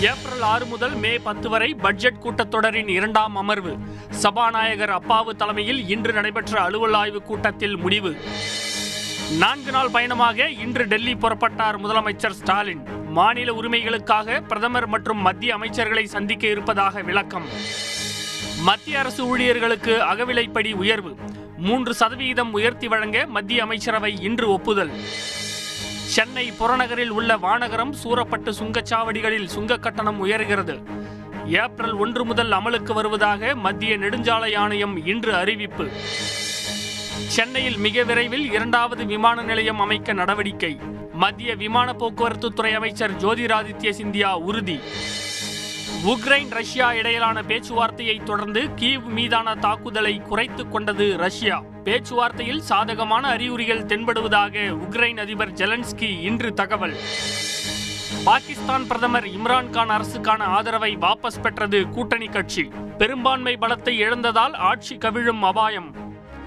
April ஆறு முதல் மே பத்து வரை பட்ஜெட் கூட்டத்தொடரின் இரண்டாம் அமர்வு. சபாநாயகர் அப்பாவு தலைமையில் இன்று நடைபெற்ற அலுவல் ஆய்வு கூட்டத்தில் முடிவு. நான்கு நாள் பயணமாக இன்று டெல்லி புறப்பட்டார் முதலமைச்சர் ஸ்டாலின். மாநில உரிமைகளுக்காக பிரதமர் மற்றும் மத்திய அமைச்சர்களை சந்திக்க இருப்பதாக விளக்கம். மத்திய அரசு ஊழியர்களுக்கு அகவிலைப்படி உயர்வு. மூன்று சதவீதம் உயர்த்தி வழங்க மத்திய அமைச்சரவை இன்று ஒப்புதல். சென்னை புறநகரில் உள்ள வானகரம் சூறப்பட்டு சுங்கச்சாவடிகளில் சுங்க கட்டணம் உயர்கிறது. ஏப்ரல் ஒன்று முதல் அமலுக்கு வருவதாக மத்திய நெடுஞ்சாலை ஆணையம் இன்று அறிவிப்பு. சென்னையில் மிக விரைவில் இரண்டாவது விமான நிலையம் அமைக்க நடவடிக்கை. மத்திய விமான போக்குவரத்து துறை அமைச்சர் ஜோதிராதித்ய சிந்தியா உறுதி. உக்ரைன் ரஷ்யா இடையிலான பேச்சுவார்த்தையை தொடர்ந்து கீவ் மீதான தாக்குதலை குறைத்துக் கொண்டது ரஷ்யா. பேச்சுவார்த்தையில் சாதகமான அறிகுறிகள் தென்படுவதாக உக்ரைன் அதிபர் ஜெலன்ஸ்கி இன்று தகவல். பாகிஸ்தான் பிரதமர் இம்ரான்கான் அரசுக்கான ஆதரவை வாபஸ் பெற்றது கூட்டணி கட்சி. பெரும்பான்மை பலத்தை இழந்ததால் ஆட்சி கவிழும் அபாயம்.